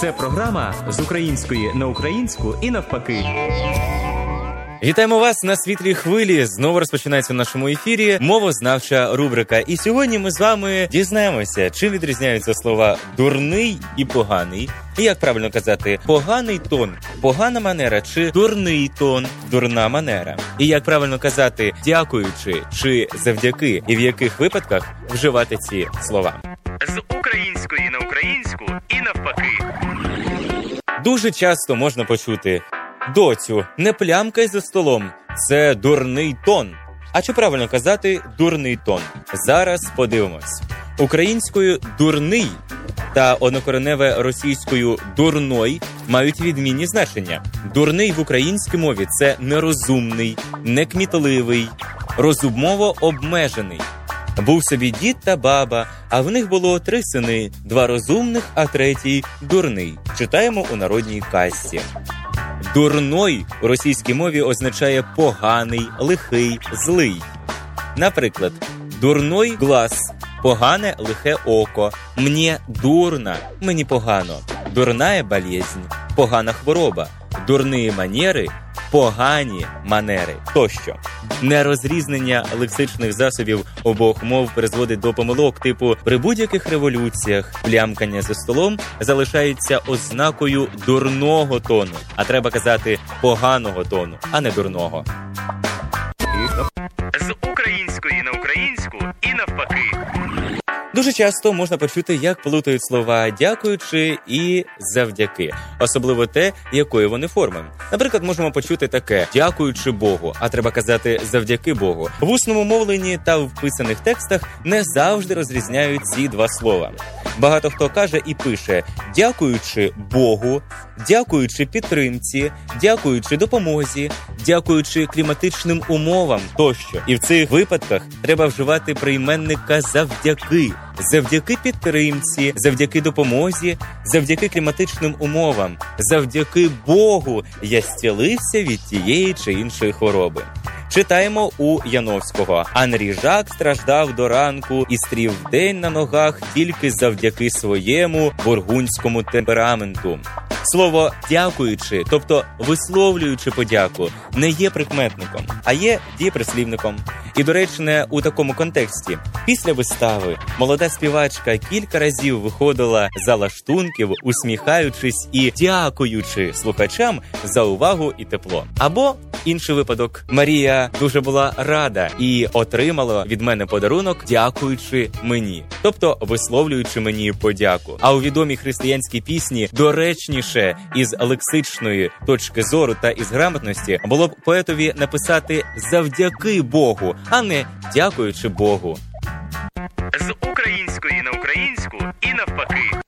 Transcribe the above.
Це програма з української на українську і навпаки. Вітаємо вас на світлій хвилі. Знову розпочинається в нашому ефірі мовознавча рубрика. І сьогодні ми з вами дізнаємося, чим відрізняються слова дурний і поганий. І як правильно казати, поганий тон, погана манера чи дурний тон, дурна манера. І як правильно казати, дякуючи чи завдяки, і в яких випадках вживати ці слова. З українську і навпаки. Дуже часто можна почути доцю, не плямкай за столом. Це дурний тон. А чи правильно казати дурний тон? Зараз подивимось. Українською дурний та однокореневе російською дурной мають відмінні значення. Дурний в українській мові це нерозумний, некмітливий, розумово обмежений. Був собі дід та баба, а в них було три сини: два розумних, а третій дурний. Читаємо у народній казці. Дурной у російській мові означає поганий, лихий, злий. Наприклад, дурной глаз, погане лихе око, мені дурно, мені погано, дурная болезнь, погана хвороба, дурні манери, погані манери тощо. Нерозрізнення лексичних засобів обох мов призводить до помилок, типу при будь-яких революціях плямкання за столом залишається ознакою дурного тону, а треба казати поганого тону, а не дурного. З української на українську і навпаки. Дуже часто можна почути, як плутають слова дякуючи і завдяки, особливо те, якої вони форми. Наприклад, можемо почути таке дякуючи Богу, а треба казати завдяки Богу. В усному мовленні та в писаних текстах не завжди розрізняють ці два слова. Багато хто каже і пише дякуючи Богу, дякуючи підтримці, дякуючи допомозі, дякуючи кліматичним умовам тощо. І в цих випадках треба вживати прийменника завдяки. Завдяки підтримці, завдяки допомозі, завдяки кліматичним умовам, завдяки Богу я зцілився від тієї чи іншої хвороби. Читаємо у Яновського. Анрі Жак страждав до ранку і стрів день на ногах тільки завдяки своєму бургунському темпераменту. Слово дякуючи, тобто висловлюючи подяку, не є прикметником, а є дієприслівником. І доречне у такому контексті. Після вистави молода співачка кілька разів виходила за лаштунків, усміхаючись і дякуючи слухачам за увагу і тепло. Або інший випадок Марія дуже була рада і отримала від мене подарунок, дякуючи мені, тобто висловлюючи мені подяку. А у відомій християнській пісні доречніше із лексичної точки зору та із грамотності було б поетові написати завдяки Богу, а не дякуючи Богу.